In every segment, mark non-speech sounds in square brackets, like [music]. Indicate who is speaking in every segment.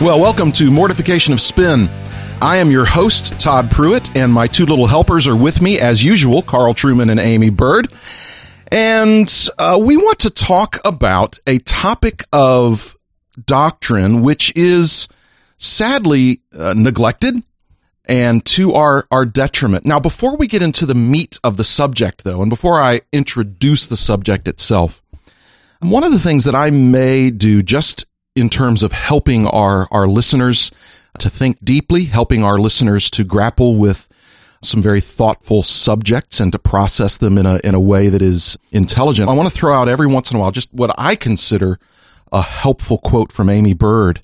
Speaker 1: Well, welcome to Mortification of Spin. I am your host, Todd Pruitt, and my two little helpers are with me, as usual, Carl Trueman and Aimee Byrd. And uh, we want to talk about a topic of doctrine which is sadly uh, neglected and to our, our detriment. Now, before we get into the meat of the subject, though, and before I introduce the subject itself, one of the things that I may do just in terms of helping our, our listeners to think deeply, helping our listeners to grapple with some very thoughtful subjects and to process them in a, in a way that is intelligent. I want to throw out every once in a while just what I consider a helpful quote from Aimee Byrd.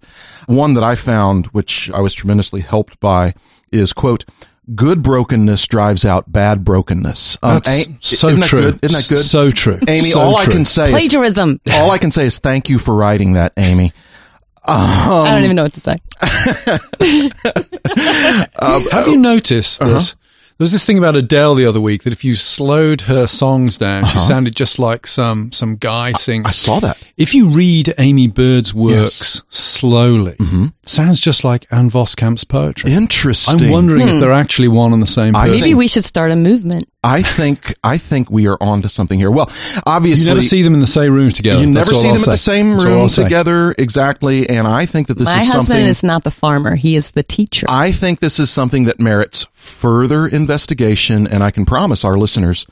Speaker 1: One that I found, which I was tremendously helped by, is quote, good brokenness drives out bad brokenness.
Speaker 2: Um, That's so
Speaker 1: isn't
Speaker 2: true.
Speaker 1: That isn't that good?
Speaker 2: So true.
Speaker 1: Aimee,
Speaker 2: so
Speaker 1: all
Speaker 2: true.
Speaker 1: I can say
Speaker 3: plagiarism.
Speaker 1: Is, all I can say is thank you for writing that, Aimee.
Speaker 3: Um, I don't even know what to say.
Speaker 2: um, Have you noticed uh-huh. that there was this thing about Adele the other week that if you slowed her songs down, uh-huh. she sounded just like some some guy singing.
Speaker 1: I, I, saw that.
Speaker 2: If you read Aimee Byrd's works yes. slowly, mm-hmm. sounds just like Ann Voskamp's poetry.
Speaker 1: Interesting.
Speaker 2: I'm wondering hmm. if they're actually one and the same person.
Speaker 3: Maybe we should start a movement.
Speaker 1: I think I think we are on to something here. Well, obviously,
Speaker 2: you never see them in the same room together.
Speaker 1: You
Speaker 2: That's
Speaker 1: never see
Speaker 2: I'll
Speaker 1: them
Speaker 2: say.
Speaker 1: in the same room together, exactly. And I think that this
Speaker 3: My
Speaker 1: is
Speaker 3: husband
Speaker 1: something.
Speaker 3: is not the farmer; he is the teacher.
Speaker 1: I think this is something that merits further investigation, and I can promise our listeners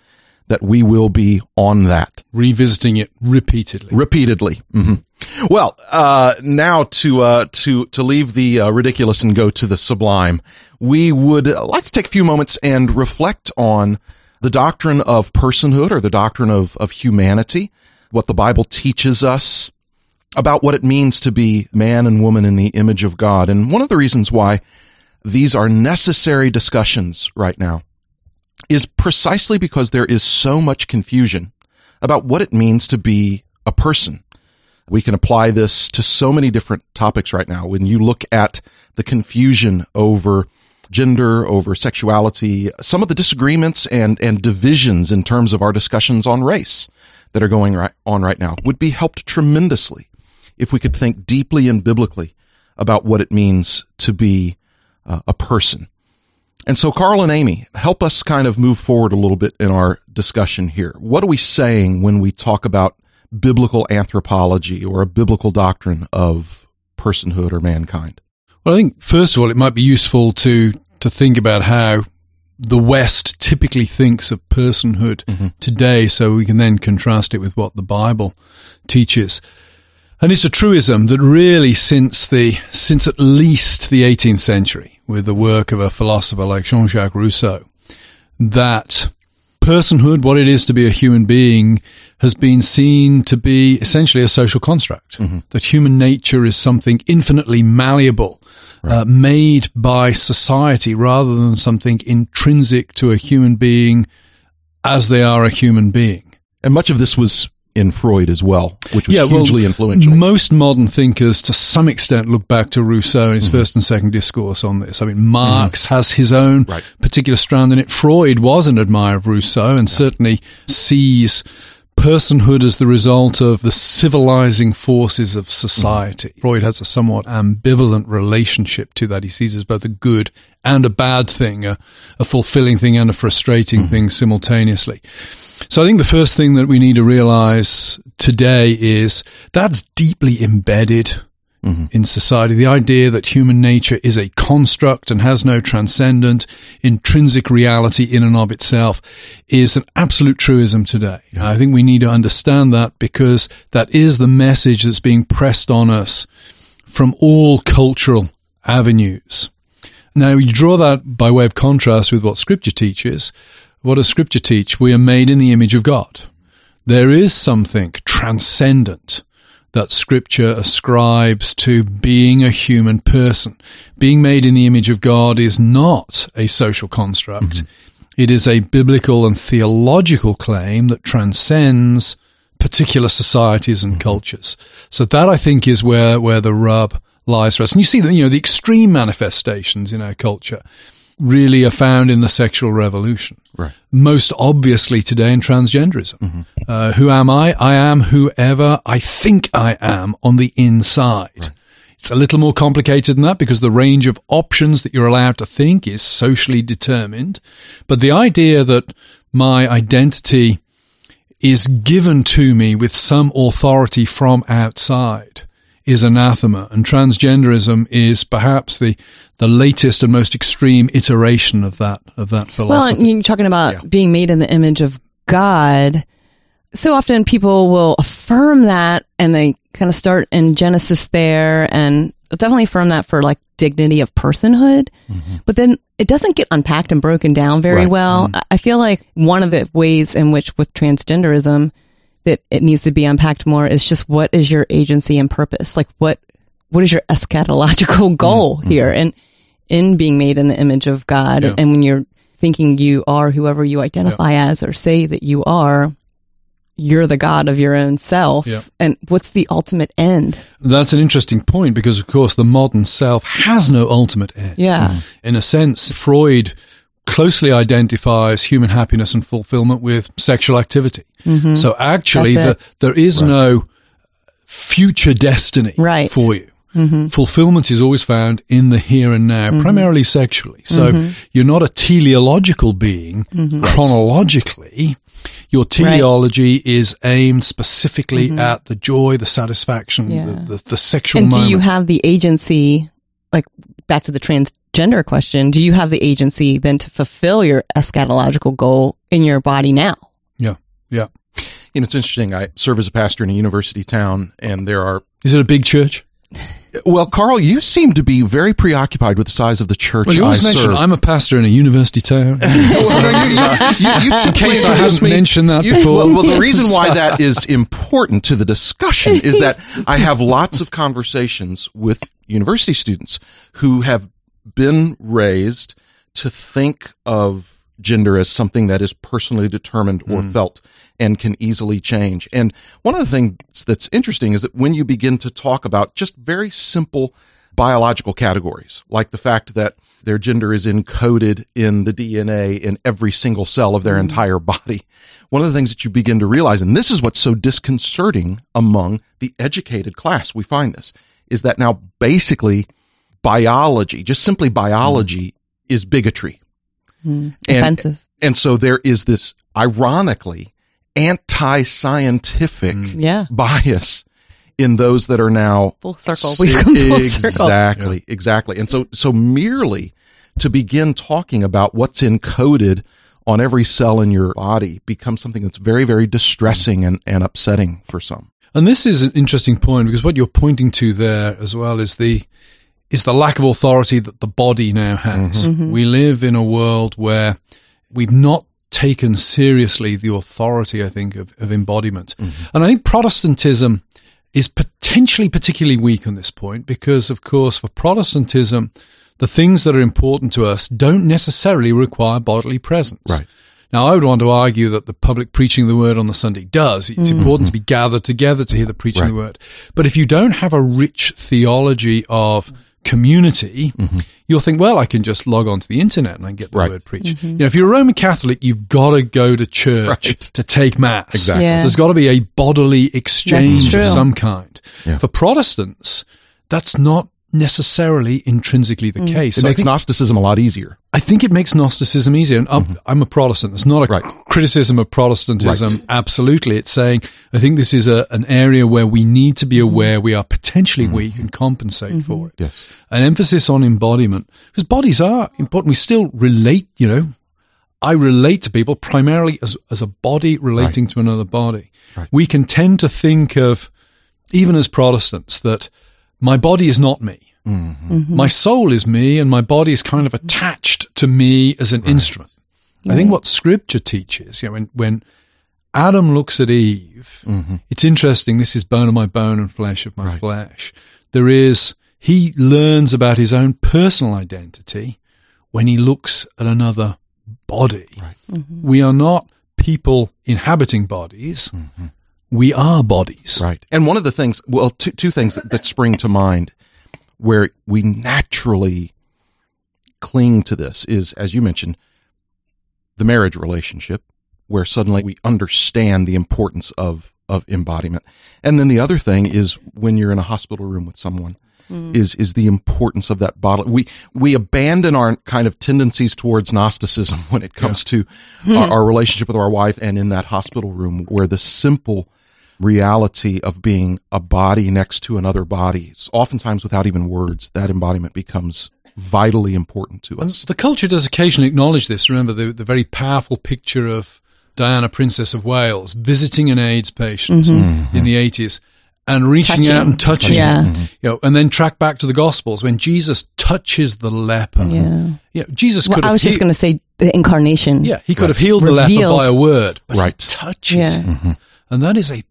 Speaker 1: that we will be on that,
Speaker 2: revisiting it repeatedly.
Speaker 1: Repeatedly. Mm-hmm. Well, uh, now to uh, to to leave the uh, ridiculous and go to the sublime, we would like to take a few moments and reflect on the doctrine of personhood or the doctrine of of humanity, what the Bible teaches us about what it means to be man and woman in the image of God, and one of the reasons why these are necessary discussions right now is precisely because there is so much confusion about what it means to be a person. We can apply this to so many different topics right now. When you look at the confusion over gender, over sexuality, some of the disagreements and, and divisions in terms of our discussions on race that are going right on right now would be helped tremendously if we could think deeply and biblically about what it means to be uh, a person. And so, Carl and Aimee, help us kind of move forward a little bit in our discussion here. What are we saying when we talk about biblical anthropology or a biblical doctrine of personhood or mankind?
Speaker 2: Well, I think first of all, it might be useful to to think about how the West typically thinks of personhood mm-hmm. today, so we can then contrast it with what the Bible teaches. And it's a truism that really since the, since at least the 18th century, with the work of a philosopher like Jean-Jacques Rousseau, that personhood, what it is to be a human being, has been seen to be essentially a social construct. Mm-hmm. That human nature is something infinitely malleable, right. uh, made by society rather than something intrinsic to a human being as they are a human being.
Speaker 1: And much of this was in Freud as well, which was yeah, hugely
Speaker 2: well,
Speaker 1: influential.
Speaker 2: Most modern thinkers, to some extent, look back to Rousseau and his mm-hmm. first and second discourse on this. I mean, Marx mm-hmm. has his own right. particular strand in it. Freud was an admirer of Rousseau and yeah. certainly sees personhood as the result of the civilizing forces of society. Mm-hmm. Freud has a somewhat ambivalent relationship to that. He sees it as both a good and a bad thing, a, a fulfilling thing and a frustrating mm-hmm. thing simultaneously. So I think the first thing that we need to realize today is that's deeply embedded mm-hmm. in society. The idea that human nature is a construct and has no transcendent, intrinsic reality in and of itself is an absolute truism today. Yeah. I think we need to understand that because that is the message that's being pressed on us from all cultural avenues. Now, you draw that by way of contrast with what scripture teaches. What does scripture teach? We are made in the image of God. There is something transcendent that scripture ascribes to being a human person. Being made in the image of God is not a social construct. Mm-hmm. It is a biblical and theological claim that transcends particular societies and mm-hmm. cultures. So that I think is where, where the rub lies for us. And you see that, you know, the extreme manifestations in our culture really are found in the sexual revolution.
Speaker 1: Right.
Speaker 2: Most obviously today in transgenderism. Uh, who am I? I am whoever I think I am on the inside. It's a little more complicated than that because the range of options that you're allowed to think is socially determined. But the idea that my identity is given to me with some authority from outside is anathema and transgenderism is perhaps the the latest and most extreme iteration of that of that philosophy.
Speaker 3: and you're talking about being made in the image of God. So often people will affirm that and they kind of start in Genesis there and definitely affirm that for like dignity of personhood. Mm-hmm. But then it doesn't get unpacked and broken down very
Speaker 1: Right.
Speaker 3: well. Mm. I- I feel like one of the ways in which with transgenderism that it needs to be unpacked more is just what is your agency and purpose? Like what what is your eschatological [laughs] goal mm-hmm. here? And in being made in the image of God
Speaker 2: Yeah.
Speaker 3: and when you're thinking you are whoever you identify as or say that you are, you're the God of your own self.
Speaker 2: Yeah.
Speaker 3: And what's the ultimate end?
Speaker 2: That's an interesting point because, of course, the modern self has no ultimate end.
Speaker 3: Yeah.
Speaker 2: In a sense, Freud closely identifies human happiness and fulfillment with sexual activity. Mm-hmm. So actually, the, there is no future destiny
Speaker 3: Right.
Speaker 2: for you. Mm-hmm. Fulfillment is always found in the here and now, mm-hmm. primarily sexually. So you're not a teleological being chronologically. Your teleology is aimed specifically at the joy, the satisfaction,
Speaker 3: Yeah.
Speaker 2: the, the, the sexual
Speaker 3: And do you have the agency, like back to the transgender question, do you have the agency then to fulfill your eschatological goal in your body now?
Speaker 2: yeah, yeah.
Speaker 1: You know, it's interesting. I serve as a pastor in a university town, and there are.
Speaker 2: Is it a big church?
Speaker 1: Well, Carl, you seem to be very preoccupied with the size of the church
Speaker 2: Well, you
Speaker 1: I
Speaker 2: always mention
Speaker 1: serve.
Speaker 2: I'm a pastor in a university town. [laughs] [laughs]
Speaker 1: Well, no, you- you- you
Speaker 2: in case I haven't
Speaker 1: me-
Speaker 2: mentioned that
Speaker 1: you-
Speaker 2: before.
Speaker 1: Well, [laughs] well, the reason why that is important to the discussion is that I have lots of conversations with university students who have been raised to think of gender as something that is personally determined or mm. felt and can easily change. And one of the things that's interesting is that when you begin to talk about just very simple biological categories, like the fact that their gender is encoded in the DNA in every single cell of their mm. entire body. One of the things that you begin to realize, and this is what's so disconcerting among the educated class, we find this, is that now basically biology, just simply biology, is bigotry. Hmm. And-
Speaker 3: Offensive.
Speaker 1: And so there is this ironically anti-scientific hmm.
Speaker 3: Yeah.
Speaker 1: bias in those that are now
Speaker 3: Full circle. We've come full circle.
Speaker 1: exactly, exactly. And so, so merely to begin talking about what's encoded on every cell in your body becomes something that's very, very distressing and, and upsetting for some.
Speaker 2: And this is an interesting point because what you're pointing to there as well is the is the lack of authority that the body now has. Mm-hmm. Mm-hmm. We live in a world where we've not taken seriously the authority, I think, of, of embodiment. Mm-hmm. And I think Protestantism is potentially particularly weak on this point because, of course, for Protestantism, the things that are important to us don't necessarily require bodily presence.
Speaker 1: Right.
Speaker 2: Now, I would want to argue that the public preaching of the word on the Sunday does. It's mm. important to be gathered together to hear the preaching of the word. But if you don't have a rich theology of community, mm-hmm. you'll think, well, I can just log onto the internet and I can get the
Speaker 1: Right.
Speaker 2: word preached. Mm-hmm. You know, if you're a Roman Catholic, you've got to go to church
Speaker 1: Right.
Speaker 2: to take mass.
Speaker 1: Exactly.
Speaker 3: Yeah.
Speaker 2: There's got to be a bodily exchange of some kind.
Speaker 1: Yeah.
Speaker 2: For Protestants, that's not necessarily intrinsically the mm. case.
Speaker 1: It
Speaker 2: So
Speaker 1: makes
Speaker 2: think-
Speaker 1: Gnosticism a lot easier.
Speaker 2: I think it makes Gnosticism easier. And I'm, mm-hmm. I'm a Protestant. It's not a
Speaker 1: Right.
Speaker 2: criticism of Protestantism.
Speaker 1: Right.
Speaker 2: Absolutely. It's saying, I think this is a, an area where we need to be mm-hmm. aware we are potentially mm-hmm. weak and compensate for it.
Speaker 1: Yes.
Speaker 2: An emphasis on embodiment. Because bodies are important. We still relate, you know. I relate to people primarily as, as a body relating to another body.
Speaker 1: Right.
Speaker 2: We can tend to think of, even as Protestants, that my body is not me. Mm-hmm. Mm-hmm. My soul is me, and my body is kind of mm-hmm. attached to me as an instrument. I think what Scripture teaches, you know, when when Adam looks at Eve, it's interesting. This is bone of my bone and flesh of my
Speaker 1: Right.
Speaker 2: flesh. There is, he learns about his own personal identity when he looks at another body.
Speaker 1: Right.
Speaker 2: We are not people inhabiting bodies. We are bodies.
Speaker 1: Right. And one of the things, well, two, two things that, that spring to mind where we naturally cling to this is, as you mentioned, the marriage relationship, where suddenly we understand the importance of, of embodiment. And then the other thing is when you're in a hospital room with someone. Mm. Is is the importance of that bodily? We we abandon our kind of tendencies towards Gnosticism when it comes to our, hmm. our relationship with our wife, and in that hospital room where the simple reality of being a body next to another body, s- oftentimes without even words, that embodiment becomes vitally important to
Speaker 2: And
Speaker 1: us.
Speaker 2: the culture does occasionally acknowledge this. Remember the, the very powerful picture of Diana, Princess of Wales, visiting an AIDS patient mm-hmm. Mm-hmm. in the 80s and reaching
Speaker 3: Touching.
Speaker 2: out and touching
Speaker 3: Yeah.
Speaker 2: him. You know, and then track back to the Gospels when Jesus touches the leper.
Speaker 3: Yeah.
Speaker 2: You know, Jesus
Speaker 3: Well,
Speaker 2: could have
Speaker 3: I was just going to say the incarnation.
Speaker 2: Yeah, he could have healed the leper by a word, but
Speaker 1: Right.
Speaker 2: he touches
Speaker 3: Yeah.
Speaker 2: him. And that is a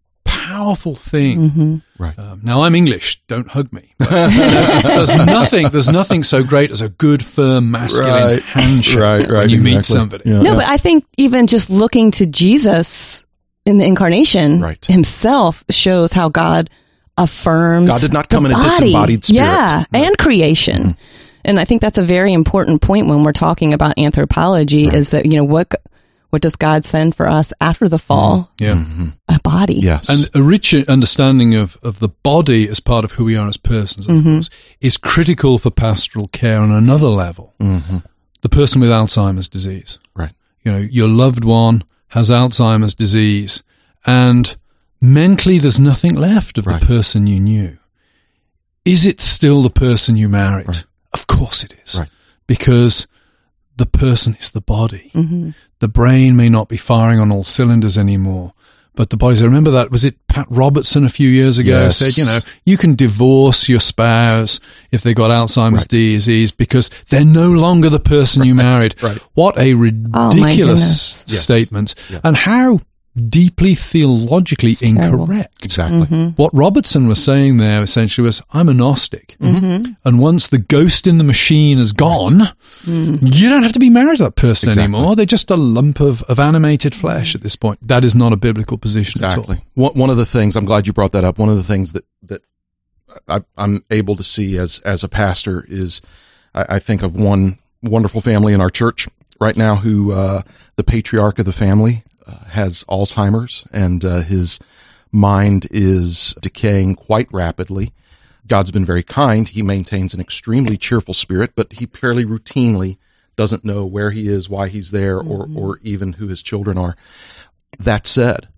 Speaker 2: powerful thing.
Speaker 3: hmm
Speaker 1: Right.
Speaker 2: Um, now I'm English. Don't hug me. [laughs] There's nothing. There's nothing so great as a good, firm, masculine
Speaker 1: Right.
Speaker 2: handshake
Speaker 1: Right, right,
Speaker 2: when you meet somebody.
Speaker 1: Yeah.
Speaker 3: No, but I think even just looking to Jesus in the incarnation
Speaker 1: Right.
Speaker 3: himself shows how God affirms.
Speaker 1: God did not come in a disembodied spirit.
Speaker 3: Yeah, and creation. And I think that's a very important point when we're talking about anthropology is that, you know, what what does God send for us after the fall?
Speaker 2: Yeah.
Speaker 3: A body.
Speaker 1: Yes.
Speaker 2: And a rich understanding of, of the body as part of who we are as persons, of course, is critical for pastoral care on another level.
Speaker 1: hmm
Speaker 2: The person with Alzheimer's disease.
Speaker 1: Right.
Speaker 2: You know, your loved one has Alzheimer's disease and mentally there's nothing left of
Speaker 1: Right.
Speaker 2: the person you knew. Is it still the person you married?
Speaker 1: Right.
Speaker 2: Of course it is.
Speaker 1: Right.
Speaker 2: Because the person is the body.
Speaker 3: hmm
Speaker 2: The brain may not be firing on all cylinders anymore, but the body. I remember that was it. Pat Robertson a few years ago
Speaker 1: Yes.
Speaker 2: said, you know, you can divorce your spouse if they got Alzheimer's
Speaker 1: Right.
Speaker 2: disease because they're no longer the person you married.
Speaker 1: Right.
Speaker 2: What a oh ridiculous
Speaker 3: goodness.
Speaker 1: Yes.
Speaker 2: statement,
Speaker 1: Yeah.
Speaker 2: and how deeply theologically
Speaker 3: It's terrible.
Speaker 2: incorrect.
Speaker 1: Exactly.
Speaker 3: hmm
Speaker 2: What Robertson was saying there essentially was, I'm a Gnostic.
Speaker 3: hmm
Speaker 2: And once the ghost in the machine is gone, you don't have to be married to that person
Speaker 1: Exactly.
Speaker 2: anymore. They're just a lump of, of animated flesh at this point. That is not a biblical position at all.
Speaker 1: Exactly. One, one of the things I'm glad you brought that up. One of the things that that I, I'm able to see as as a pastor is I, I think of one wonderful family in our church right now who uh, the patriarch of the family has Alzheimer's and uh, his mind is decaying quite rapidly. God's been very kind. He maintains an extremely cheerful spirit, but he fairly routinely doesn't know where he is, why he's there, or or even who his children are. That said,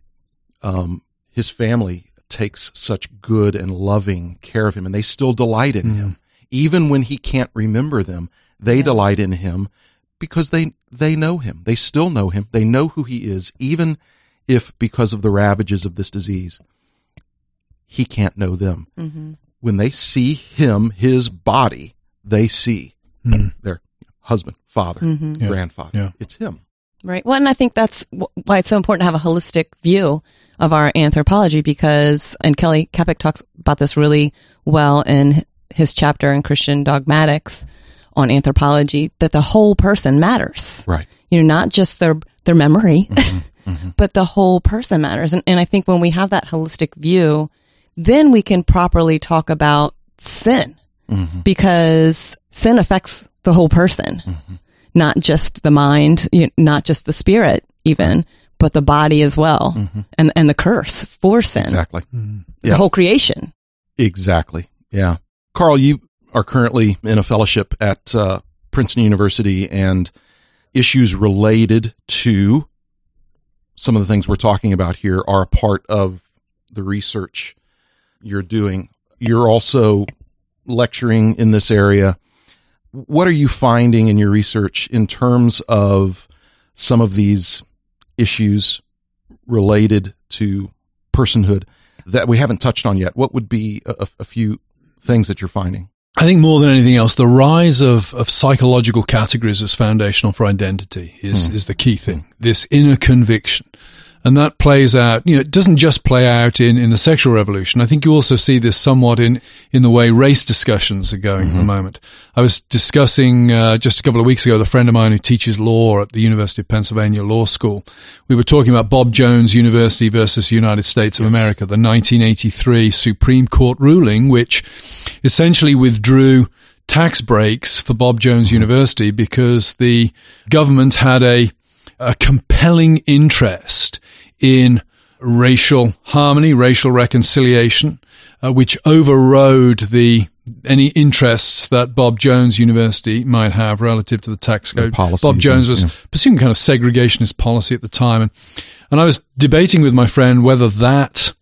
Speaker 1: um, his family takes such good and loving care of him, and they still delight in him, even when he can't remember them. They delight in him because they they know him. They still know him. They know who he is, even if because of the ravages of this disease, he can't know them.
Speaker 3: hmm
Speaker 1: When they see him, his body, they see
Speaker 2: Mm.
Speaker 1: their husband, father,
Speaker 3: hmm
Speaker 2: Yeah.
Speaker 1: grandfather.
Speaker 2: Yeah.
Speaker 1: It's him.
Speaker 3: Right. Well, and I think that's why it's so important to have a holistic view of our anthropology because, and Kelly Kapic talks about this really well in his chapter in Christian Dogmatics on anthropology, that the whole person matters.
Speaker 1: Right.
Speaker 3: You know, not just their, their memory,
Speaker 1: Mm-hmm. [laughs]
Speaker 3: but the whole person matters. And, and I think when we have that holistic view, then we can properly talk about sin
Speaker 1: Mm-hmm.
Speaker 3: because sin affects the whole person, not just the mind, you not just the spirit, even, but the body as well, and and the curse for sin,
Speaker 1: Exactly.
Speaker 2: Mm.
Speaker 3: the
Speaker 1: Yeah.
Speaker 3: whole creation.
Speaker 1: Exactly. Yeah. Carl, you are currently in a fellowship at uh, Princeton University and issues related to some of the things we're talking about here are a part of the research you're doing. You're also lecturing in this area. What are you finding in your research in terms of some of these issues related to personhood that we haven't touched on yet? What would be a, a few things that you're finding?
Speaker 2: I think more than anything else, the rise of, of psychological categories as foundational for identity is, hmm. is the key thing. Hmm. This inner conviction. And that plays out, you know, it doesn't just play out in, in the sexual revolution. I think you also see this somewhat in, in the way race discussions are going mm-hmm. at the moment. I was discussing, uh, just a couple of weeks ago, with a friend of mine who teaches law at the University of Pennsylvania Law School. We were talking about Bob Jones University versus United States of yes. America, the 1983 Supreme Court ruling, which essentially withdrew tax breaks for Bob Jones mm-hmm. University because the government had a, a compelling interest in racial harmony, racial reconciliation, uh, which overrode the any interests that Bob Jones University might have relative to the tax code.
Speaker 1: The
Speaker 2: Bob Jones was yeah. pursuing kind of segregationist policy at the time, and and I was debating with my friend whether that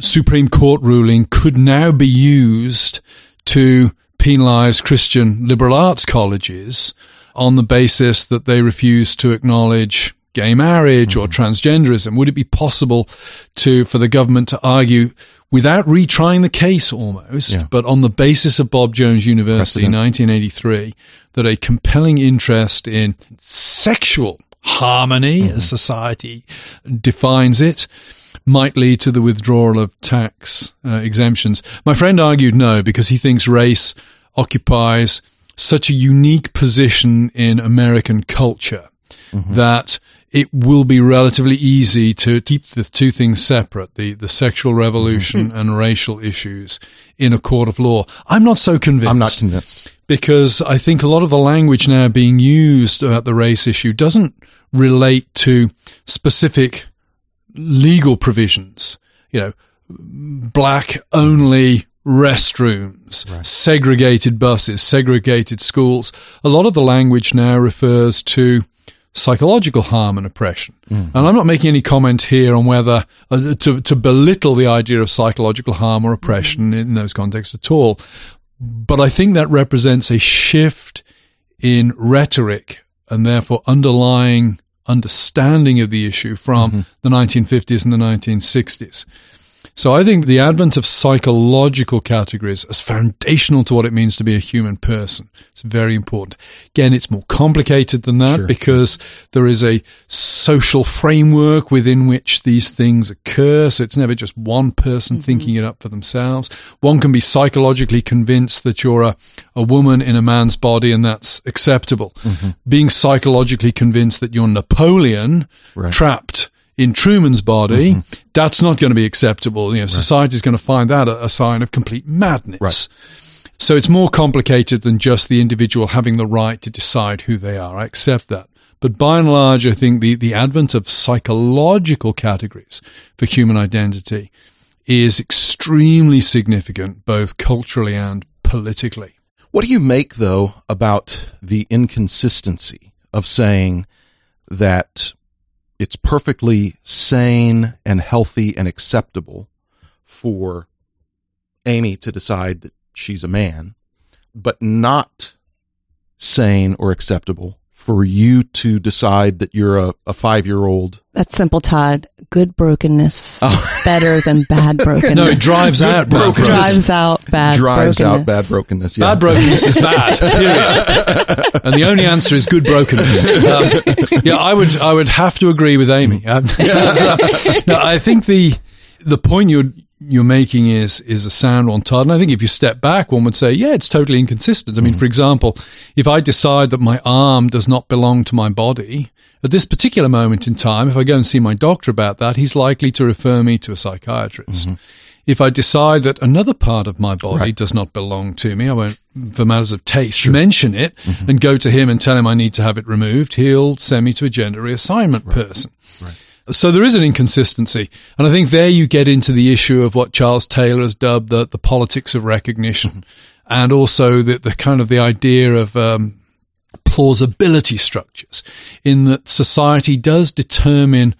Speaker 2: Supreme Court ruling could now be used to penalize Christian liberal arts colleges on the basis that they refuse to acknowledge gay marriage mm-hmm. or transgenderism? Would it be possible to for the government to argue without retrying the case almost, yeah. but on the basis of Bob Jones University in 1983, that a compelling interest in sexual harmony, mm-hmm. as society defines it, might lead to the withdrawal of tax uh, exemptions. My friend argued no, because he thinks race occupies such a unique position in American culture mm-hmm. that it will be relatively easy to keep the two things separate, the, the sexual revolution mm-hmm. and racial issues in a court of law. I'm not so convinced.
Speaker 1: I'm not convinced.
Speaker 2: Because I think a lot of the language now being used about the race issue doesn't relate to specific legal provisions. You know, black only restrooms, right. segregated buses, segregated schools. A lot of the language now refers to psychological harm and oppression. Mm. And I'm not making any comment here on whether uh, to, to belittle the idea of psychological harm or oppression mm. in those contexts at all. But I think that represents a shift in rhetoric and therefore underlying understanding of the issue from mm-hmm. the 1950s and the 1960s. So I think the advent of psychological categories is foundational to what it means to be a human person. It's very important. Again, it's more complicated than that sure. because there is a social framework within which these things occur. So it's never just one person mm-hmm. thinking it up for themselves. One can be psychologically convinced that you're a, a woman in a man's body and that's acceptable. Mm-hmm. Being psychologically convinced that you're Napoleon right. trapped in Truman's body, mm-hmm. that's not going to be acceptable. You know, right. society is going to find that a, a, sign of complete madness.
Speaker 1: Right.
Speaker 2: So it's more complicated than just the individual having the right to decide who they are. I accept that. But by and large, I think the, the advent of psychological categories for human identity is extremely significant, both culturally and politically.
Speaker 1: What do you make, though, about the inconsistency of saying that it's perfectly sane and healthy and acceptable for Aimee to decide that she's a man, but not sane or acceptable for you to decide that you're a, a five year old.
Speaker 3: That's simple, Todd. Good brokenness oh. is better than bad [laughs] brokenness.
Speaker 2: no, it drives out brokenness.
Speaker 3: Drives out bad
Speaker 1: drives
Speaker 3: brokenness.
Speaker 1: out bad brokenness. Yeah.
Speaker 2: Bad brokenness is bad. [laughs] Period. [laughs] and the only answer is good brokenness. Um, yeah, I would I would have to agree with Aimee. Um, no, I think the the point you're you're making is is a sound one, Todd. And I think if you step back, one would say, yeah, it's totally inconsistent. I mean, mm. for example, if I decide that my arm does not belong to my body at this particular moment in time, if I go and see my doctor about that, he's likely to refer me to a psychiatrist. Mm-hmm. If I decide that another part of my body right. does not belong to me, I won't, for matters of taste, sure. mention it mm-hmm. and go to him and tell him I need to have it removed. He'll send me to a gender reassignment right. person. Right. So there is an inconsistency. And I think there you get into the issue of what Charles Taylor has dubbed the, the politics of recognition and also the, the kind of the idea of, um, plausibility structures in that society does determine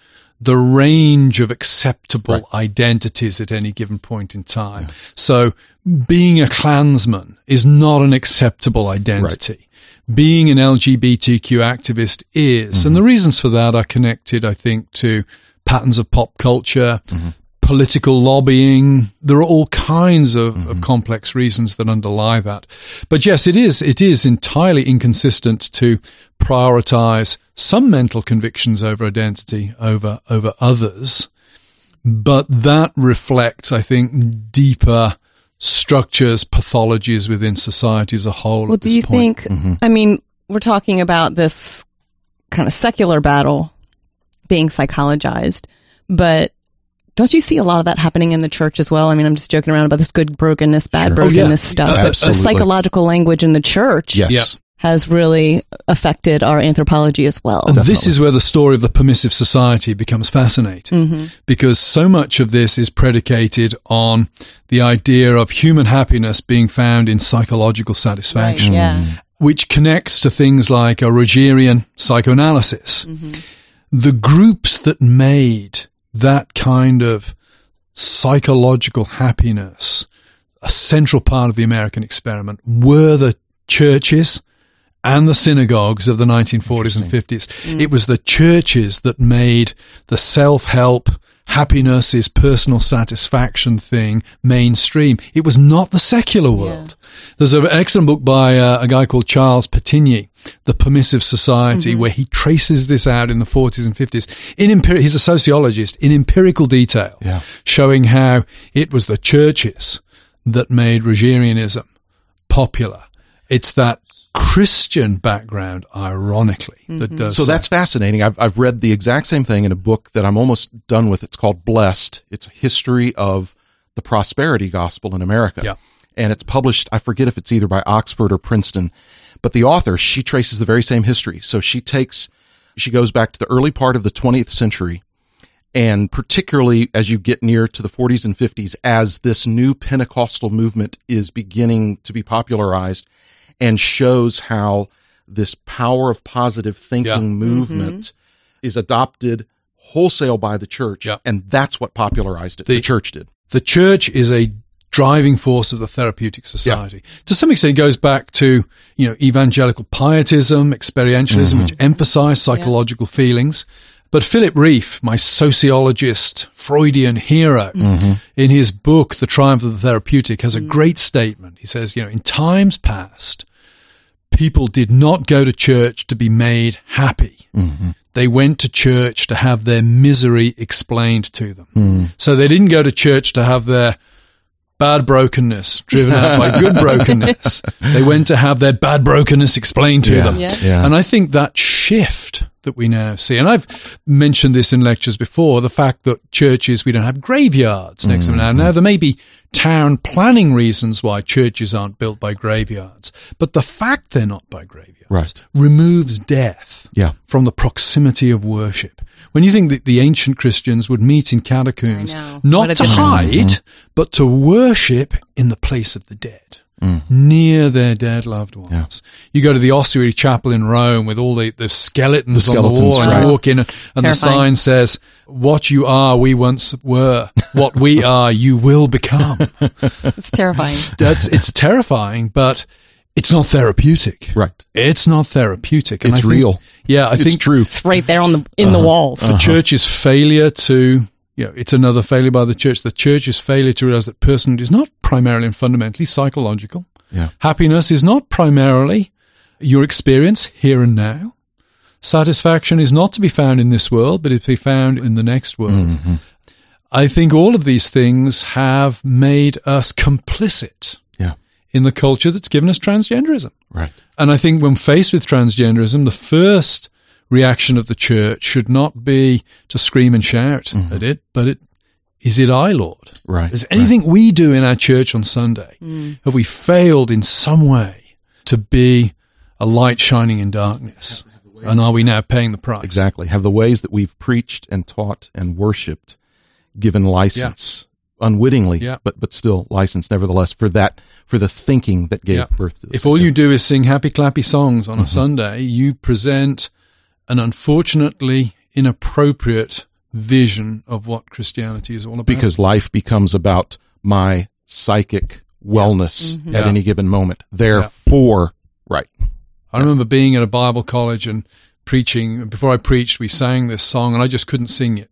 Speaker 2: the range of acceptable right. identities at any given point in time. Yeah. So being a Klansman is not an acceptable identity. Right being an LGBTQ activist is. Mm-hmm. And the reasons for that are connected, I think, to patterns of pop culture, mm-hmm. political lobbying. There are all kinds of, mm-hmm. of complex reasons that underlie that. But yes, it is, it is entirely inconsistent to prioritize some mental convictions over identity over over others, but that reflects, I think, deeper structures, pathologies within society as a whole.
Speaker 3: Well,
Speaker 2: at
Speaker 3: do
Speaker 2: this
Speaker 3: you
Speaker 2: point.
Speaker 3: think? Mm-hmm. I mean, we're talking about this kind of secular battle being psychologized, but don't you see a lot of that happening in the church as well? I mean, I'm just joking around about this good brokenness, bad
Speaker 1: Sure.
Speaker 2: Oh, yeah.
Speaker 3: brokenness stuff, but the psychological language in the church
Speaker 1: Yes.
Speaker 3: Has really affected our anthropology as well.
Speaker 2: And this is where the story of the permissive society becomes fascinating
Speaker 3: Mm-hmm.
Speaker 2: because so much of this is predicated on the idea of human happiness being found in psychological
Speaker 3: Right,
Speaker 2: satisfaction,
Speaker 3: yeah.
Speaker 2: which connects to things like a Rogerian psychoanalysis.
Speaker 3: Mm-hmm.
Speaker 2: The groups that made that kind of psychological happiness a central part of the American experiment were the churches and the synagogues of the 1940s and 50s. It was the churches that made the self-help, happiness is personal satisfaction thing mainstream. It was not the secular world. There's an excellent book by uh, a guy called Charles Petigny, The Permissive Society, where he traces this out in the 40s and 50s. In empiri- he's a sociologist in empirical detail,
Speaker 1: Yeah.
Speaker 2: showing how it was the churches that made Rogerianism popular. It's that Christian background, ironically, that mm-hmm. does
Speaker 1: So that's fascinating. I've, I've read the exact same thing in a book that I'm almost done with. It's called Blessed. It's a history of the prosperity gospel in America.
Speaker 2: Yeah.
Speaker 1: And it's published, I forget if it's either by Oxford or Princeton, but the author, she traces the very same history. So she takes, she goes back to the early part of the 20th century. And particularly as you get near to the 40s and 50s, as this new Pentecostal movement is beginning to be popularized and shows how this power of positive thinking
Speaker 2: Yeah.
Speaker 1: movement is adopted wholesale by the church.
Speaker 2: Yeah.
Speaker 1: And that's what popularized it. The,
Speaker 2: The-
Speaker 1: church did.
Speaker 2: the church is a driving force of the therapeutic society. To some extent, it goes back to, you know, evangelical pietism, experientialism, mm-hmm. which emphasize psychological feelings. But Philip Rieff, my sociologist, Freudian hero, mm-hmm. in his book, The Triumph of the Therapeutic, has a mm. great statement. He says, you know, in times past, people did not go to church to be made happy. Mm-hmm. They went to church to have their misery explained to them. Mm. So they didn't go to church to have their bad brokenness driven out by good [laughs] brokenness. They went to have their bad brokenness explained to
Speaker 1: Yeah.
Speaker 2: them.
Speaker 3: Yeah.
Speaker 1: Yeah.
Speaker 2: And I think that shift that we now see, and I've mentioned this in lectures before, the fact that churches, we don't have graveyards next to them now. Now, there may be town planning reasons why churches aren't built by graveyards, but the fact they're not by graveyards
Speaker 1: Right.
Speaker 2: removes death
Speaker 1: Yeah.
Speaker 2: from the proximity of worship. When you think that the ancient Christians would meet in catacombs,
Speaker 3: I know. What
Speaker 2: not to
Speaker 3: difference.
Speaker 2: hide, mm-hmm. but to worship in the place of the dead,
Speaker 1: Mm.
Speaker 2: near their dead loved ones. You go to the ossuary chapel in Rome with all the, the skeletons,
Speaker 1: The
Speaker 2: on the
Speaker 1: skeletons,
Speaker 2: wall, and you walk in, and the sign says, "What you are, we once were. What we [laughs] are, you will become." [laughs]
Speaker 3: It's terrifying.
Speaker 2: That's it's terrifying, but it's not therapeutic.
Speaker 1: Right.
Speaker 2: It's not therapeutic.
Speaker 1: It's
Speaker 2: I think-
Speaker 1: real.
Speaker 2: Yeah, I
Speaker 1: it's
Speaker 2: think
Speaker 1: true.
Speaker 3: It's right there on the in the walls.
Speaker 2: the church's failure to, you know, it's another failure by the church. The church's failure to realize that personhood is not primarily and fundamentally psychological.
Speaker 1: Yeah.
Speaker 2: Happiness is not primarily your experience here and now. Satisfaction is not to be found in this world, but is to be found in the next world.
Speaker 1: Mm-hmm.
Speaker 2: I think all of these things have made us complicit
Speaker 1: Yeah.
Speaker 2: in the culture that's given us transgenderism.
Speaker 1: Right.
Speaker 2: And I think when faced with transgenderism, the first reaction of the church should not be to scream and shout mm-hmm. at it, but it is it I, Lord?
Speaker 1: Right.
Speaker 2: Is anything we do in our church on Sunday, have we failed in some way to be a light shining in darkness? And are we now paying the price?
Speaker 1: Exactly. Have the ways that we've preached and taught and worshipped given license unwittingly,
Speaker 2: Yeah.
Speaker 1: but but still license nevertheless for that for the thinking that gave
Speaker 2: Yeah.
Speaker 1: birth to this.
Speaker 2: If all you do is sing happy clappy songs on a mm-hmm. Sunday, you present an unfortunately inappropriate vision of what Christianity is all about.
Speaker 1: because life becomes about my psychic wellness at
Speaker 2: Yeah.
Speaker 1: any given moment. Therefore, right.
Speaker 2: I remember being at a Bible college and preaching. Before I preached, we sang this song, and I just couldn't sing it.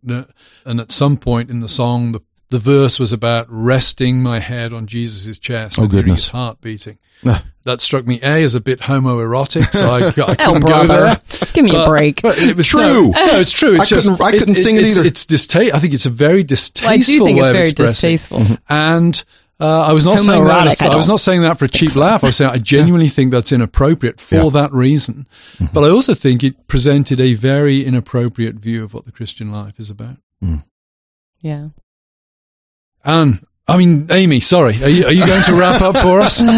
Speaker 2: And at some point in the song, the the verse was about resting my head on Jesus' chest
Speaker 1: Oh,
Speaker 2: and hearing
Speaker 1: goodness.
Speaker 2: his heart beating.
Speaker 1: Ah.
Speaker 2: That struck me a as a bit homoerotic, so I, I [laughs] couldn't
Speaker 3: Oh,
Speaker 2: go there.
Speaker 3: Give me a break.
Speaker 2: It was
Speaker 1: True.
Speaker 2: No, no, it's true. It's
Speaker 1: I
Speaker 2: just
Speaker 1: couldn't- I couldn't sing it
Speaker 2: it's,
Speaker 1: either.
Speaker 2: It's dista- I think it's a very distasteful
Speaker 3: Well, I do think
Speaker 2: way
Speaker 3: it's
Speaker 2: of
Speaker 3: very
Speaker 2: expressing.
Speaker 3: distasteful.
Speaker 2: And uh, I was not saying that.
Speaker 3: Homoerotic,
Speaker 2: For,
Speaker 3: I
Speaker 2: I was
Speaker 3: don't
Speaker 2: saying that for a cheap laugh. I was saying I genuinely think that's inappropriate for
Speaker 1: Yeah.
Speaker 2: that reason.
Speaker 1: Mm-hmm.
Speaker 2: But I also think it presented a very inappropriate view of what the Christian life is about.
Speaker 3: Yeah.
Speaker 2: And I mean, Aimee, sorry, are you, are you going to wrap up for us? [laughs]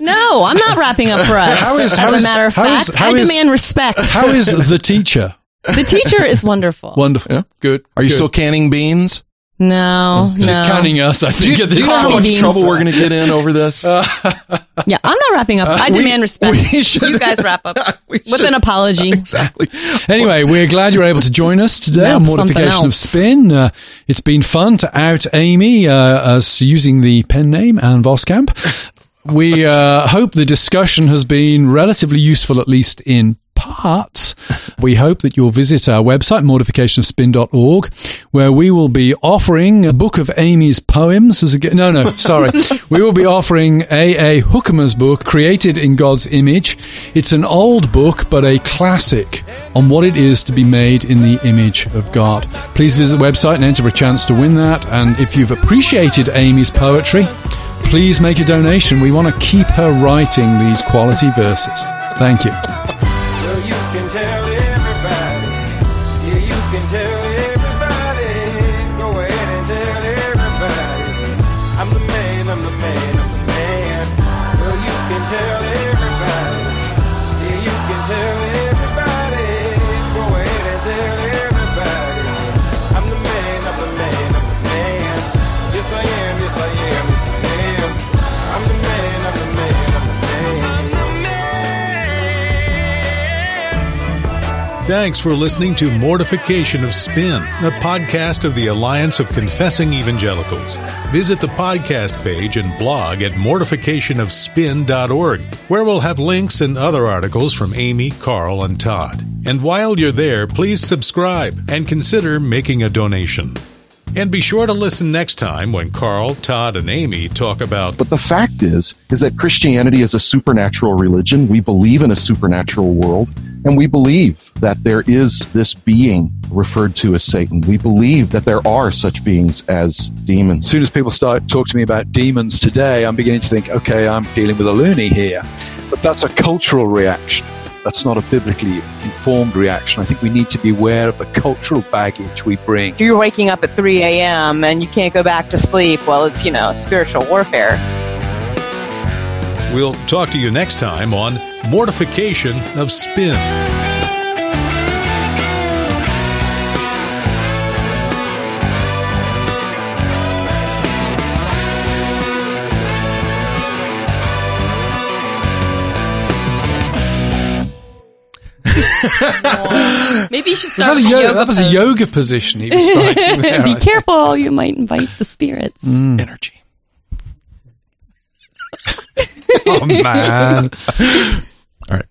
Speaker 3: No, I'm not wrapping up for us.
Speaker 2: How is-
Speaker 3: As
Speaker 2: how
Speaker 3: a
Speaker 2: is-
Speaker 3: matter of
Speaker 2: how is-
Speaker 3: fact,
Speaker 2: how
Speaker 3: I
Speaker 2: is-
Speaker 3: demand respect.
Speaker 2: How is the teacher?
Speaker 3: the teacher is wonderful.
Speaker 2: Wonderful.
Speaker 1: Yeah.
Speaker 2: Good.
Speaker 1: Are you
Speaker 2: Good.
Speaker 1: still canning beans?
Speaker 3: No,
Speaker 2: She's
Speaker 3: no.
Speaker 2: counting us? I think
Speaker 1: you,
Speaker 2: at
Speaker 1: do
Speaker 2: this
Speaker 1: you know how much trouble we're going to get in over this? [laughs]
Speaker 3: Yeah, I'm not wrapping up. I
Speaker 1: we-
Speaker 3: demand respect.
Speaker 1: we should-
Speaker 3: you guys wrap up [laughs] with
Speaker 1: should-
Speaker 3: an apology.
Speaker 1: exactly.
Speaker 2: Anyway, we're glad you're able to join us today
Speaker 3: Now
Speaker 2: on Mortification of. Spin. Uh, it's been fun to out Aimee uh, as using the pen name Ann Voskamp. We uh, hope the discussion has been relatively useful, at least in parts. We hope that you'll visit our website, mortificationofspin.org, where we will be offering a book of Aimee's poems as a no, no, [laughs] sorry. we will be offering A. A. Hoekema's book, Created in God's Image. It's an old book, but a classic on what it is to be made in the image of God. Please visit the website and enter for a chance to win that. And if you've appreciated Aimee's poetry, please make a donation. We want to keep her writing these quality verses. Thank you
Speaker 4: Yeah,
Speaker 5: Thanks for listening to Mortification of Spin, a podcast of the Alliance of Confessing Evangelicals. Visit the podcast page and blog at mortificationofspin.org, where we'll have links and other articles from Aimee, Carl, and Todd. And while you're there, please subscribe and consider making a donation. And be sure to listen next time when Carl, Todd, and Aimee talk about
Speaker 1: But the fact is, is that Christianity is a supernatural religion. We believe in a supernatural world, and we believe that there is this being referred to as Satan. We believe that there are such beings as demons.
Speaker 6: As soon as people start talking to me about demons today, I'm beginning to think, okay, I'm dealing with a loony here. But that's a cultural reaction. That's not a biblically informed reaction. I think we need to be aware of the cultural baggage we bring.
Speaker 7: if you're waking up at 3 a.m. and you can't go back to sleep, well, it's, you know, spiritual warfare.
Speaker 5: We'll talk to you next time on Mortification of Spin.
Speaker 3: Maybe you should start
Speaker 2: that, a yoga,
Speaker 3: yoga
Speaker 2: that was a yoga position he was striking there. I
Speaker 3: Be
Speaker 2: think.
Speaker 3: careful, you might invite the spirits. Mm.
Speaker 1: Energy. [laughs]
Speaker 2: Oh, man. [laughs]
Speaker 1: All right.